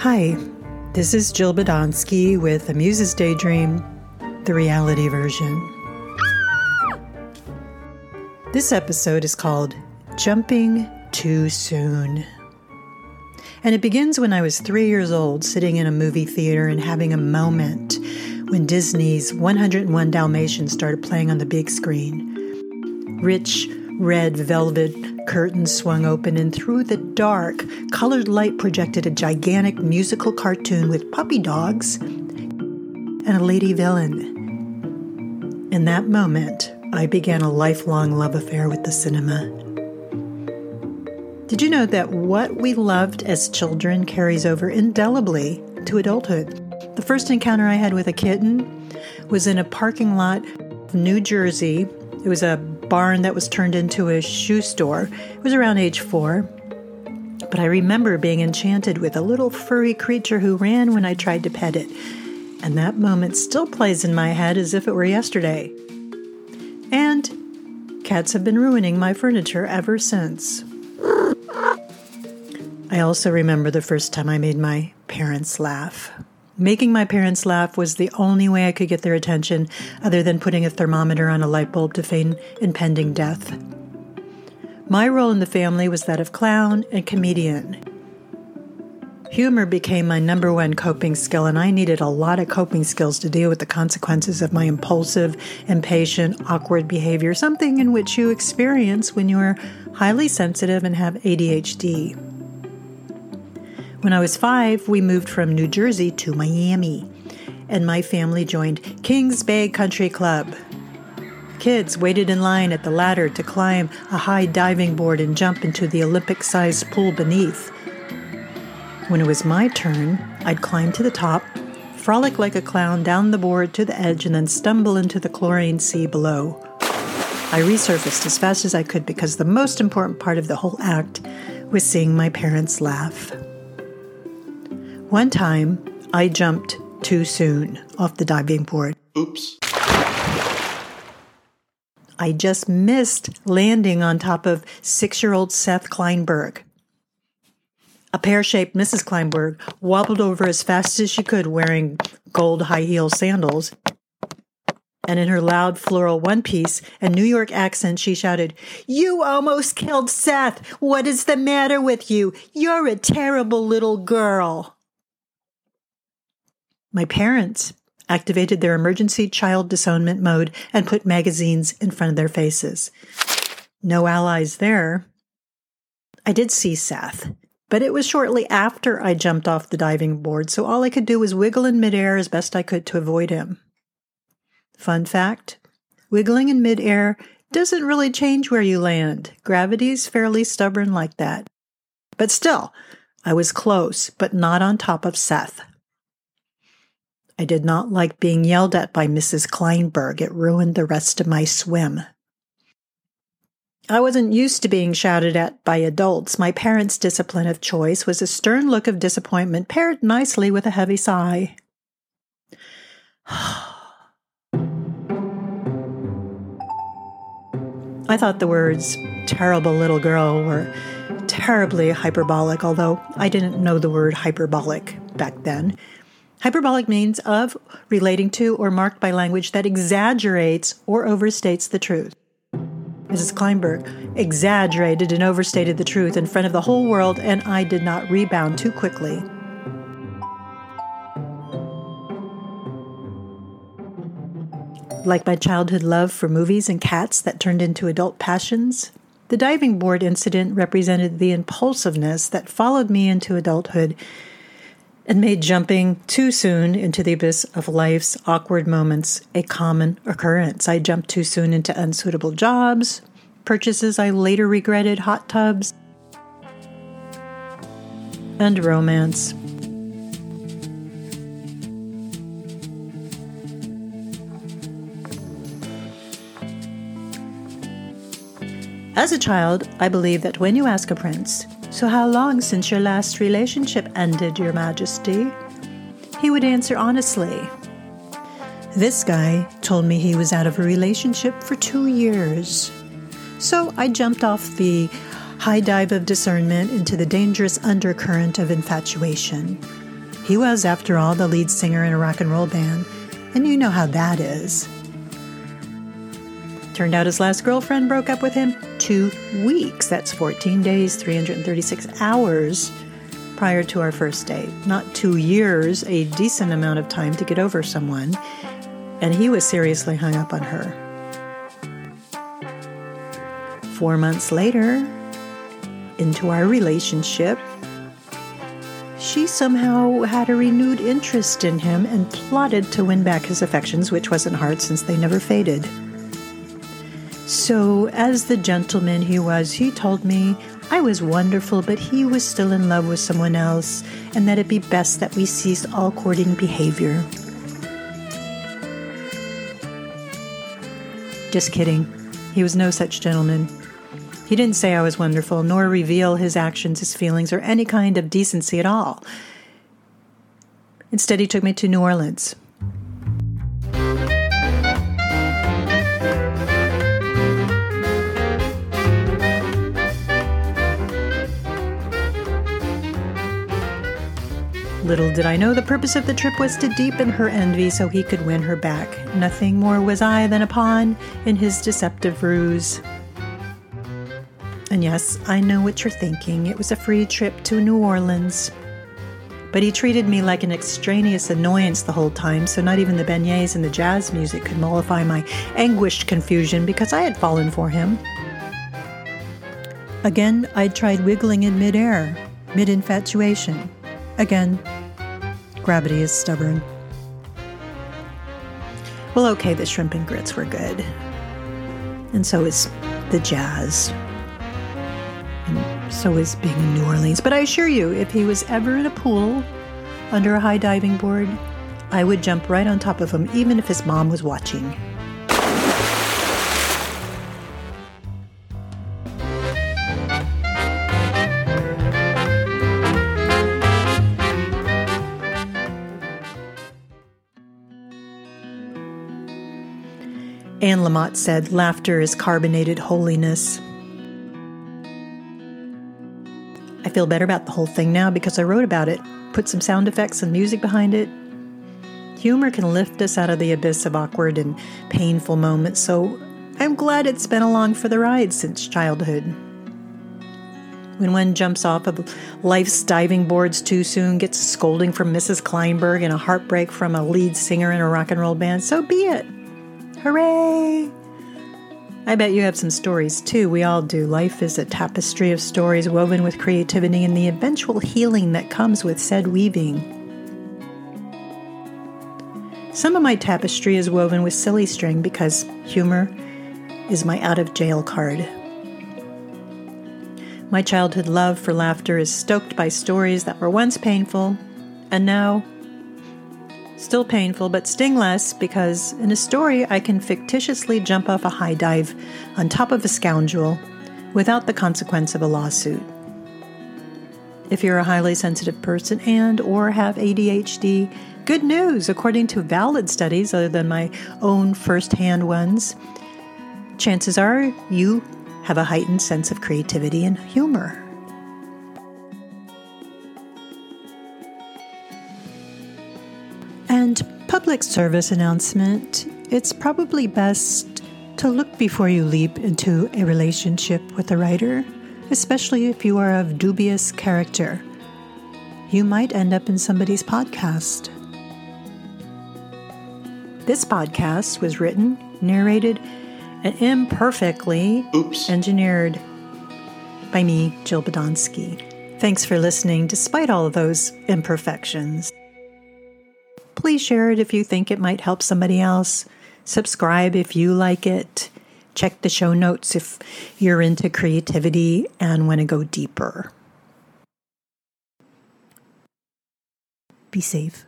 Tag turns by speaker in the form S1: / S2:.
S1: Hi, this is Jill Badonsky with A Muse's Daydream, the reality version. This episode is called Jumping Too Soon. And it begins when I was three years old, sitting in a movie theater and having a moment when Disney's 101 Dalmatians started playing on the big screen. Rich red velvet curtains swung open, and through the dark, colored light projected a gigantic musical cartoon with puppy dogs and a lady villain. In that moment, I began a lifelong love affair with the cinema. Did you know that what we loved as children carries over indelibly to adulthood? The first encounter I had with a kitten was in a parking lot of New Jersey. It was a barn that was turned into a shoe store. It was around age four. But I remember being enchanted with a little furry creature who ran when I tried to pet it. And that moment still plays in my head as if it were yesterday. And cats have been ruining my furniture ever since. I also remember the first time I made my parents laugh. Making my parents laugh was the only way I could get their attention, other than putting a thermometer on a light bulb to feign impending death. My role in the family was that of clown and comedian. Humor became my number one coping skill, and I needed a lot of coping skills to deal with the consequences of my impulsive, impatient, awkward behavior, something in which you experience when you are highly sensitive and have ADHD. When I was five, we moved from New Jersey to Miami, and my family joined Kings Bay Country Club. Kids waited in line at the ladder to climb a high diving board and jump into the Olympic sized pool beneath. When it was my turn, I'd climb to the top, frolic like a clown down the board to the edge, and then stumble into the chlorine sea below. I resurfaced as fast as I could because the most important part of the whole act was seeing my parents laugh. One time, I jumped too soon off the diving board.
S2: Oops.
S1: I just missed landing on top of six year old Seth Kleinberg. A pear shaped Mrs. Kleinberg wobbled over as fast as she could wearing gold high heel sandals. And in her loud floral one piece and New York accent, she shouted, You almost killed Seth. What is the matter with you? You're a terrible little girl. My parents activated their emergency child disownment mode and put magazines in front of their faces. No allies there. I did see Seth, but it was shortly after I jumped off the diving board, so all I could do was wiggle in midair as best I could to avoid him. Fun fact wiggling in midair doesn't really change where you land. Gravity's fairly stubborn like that. But still, I was close, but not on top of Seth. I did not like being yelled at by Mrs. Kleinberg. It ruined the rest of my swim. I wasn't used to being shouted at by adults. My parents' discipline of choice was a stern look of disappointment paired nicely with a heavy sigh. I thought the words terrible little girl were terribly hyperbolic, although I didn't know the word hyperbolic back then. Hyperbolic means of, relating to, or marked by language that exaggerates or overstates the truth. Mrs. Kleinberg exaggerated and overstated the truth in front of the whole world, and I did not rebound too quickly. Like my childhood love for movies and cats that turned into adult passions, the diving board incident represented the impulsiveness that followed me into adulthood and made jumping too soon into the abyss of life's awkward moments a common occurrence. I jumped too soon into unsuitable jobs, purchases I later regretted, hot tubs, and romance. As a child, I believed that when you ask a prince, so, how long since your last relationship ended, Your Majesty? He would answer honestly. This guy told me he was out of a relationship for two years. So I jumped off the high dive of discernment into the dangerous undercurrent of infatuation. He was, after all, the lead singer in a rock and roll band, and you know how that is. Turned out his last girlfriend broke up with him two weeks. That's 14 days, 336 hours prior to our first date. Not two years, a decent amount of time to get over someone. And he was seriously hung up on her. Four months later, into our relationship, she somehow had a renewed interest in him and plotted to win back his affections, which wasn't hard since they never faded. So, as the gentleman he was, he told me I was wonderful, but he was still in love with someone else, and that it'd be best that we cease all courting behavior. Just kidding. He was no such gentleman. He didn't say I was wonderful, nor reveal his actions, his feelings, or any kind of decency at all. Instead, he took me to New Orleans. Little did I know the purpose of the trip was to deepen her envy so he could win her back. Nothing more was I than a pawn in his deceptive ruse. And yes, I know what you're thinking. It was a free trip to New Orleans. But he treated me like an extraneous annoyance the whole time, so not even the beignets and the jazz music could mollify my anguished confusion because I had fallen for him. Again, I'd tried wiggling in midair, mid infatuation. Again, gravity is stubborn. Well, okay, the shrimp and grits were good. And so is the jazz and so is being in New Orleans. But I assure you, if he was ever in a pool under a high diving board, I would jump right on top of him, even if his mom was watching. Anne Lamott said, Laughter is carbonated holiness. I feel better about the whole thing now because I wrote about it, put some sound effects and music behind it. Humor can lift us out of the abyss of awkward and painful moments, so I'm glad it's been along for the ride since childhood. When one jumps off of life's diving boards too soon, gets a scolding from Mrs. Kleinberg, and a heartbreak from a lead singer in a rock and roll band, so be it. Hooray! I bet you have some stories too. We all do. Life is a tapestry of stories woven with creativity and the eventual healing that comes with said weaving. Some of my tapestry is woven with silly string because humor is my out of jail card. My childhood love for laughter is stoked by stories that were once painful and now Still painful, but sting less because in a story I can fictitiously jump off a high dive on top of a scoundrel without the consequence of a lawsuit. If you're a highly sensitive person and or have ADHD, good news according to valid studies other than my own first-hand ones. Chances are you have a heightened sense of creativity and humor. Public service announcement it's probably best to look before you leap into a relationship with a writer, especially if you are of dubious character. You might end up in somebody's podcast. This podcast was written, narrated, and imperfectly
S2: Oops.
S1: engineered by me, Jill Badonsky. Thanks for listening, despite all of those imperfections. Please share it if you think it might help somebody else. Subscribe if you like it. Check the show notes if you're into creativity and want to go deeper. Be safe.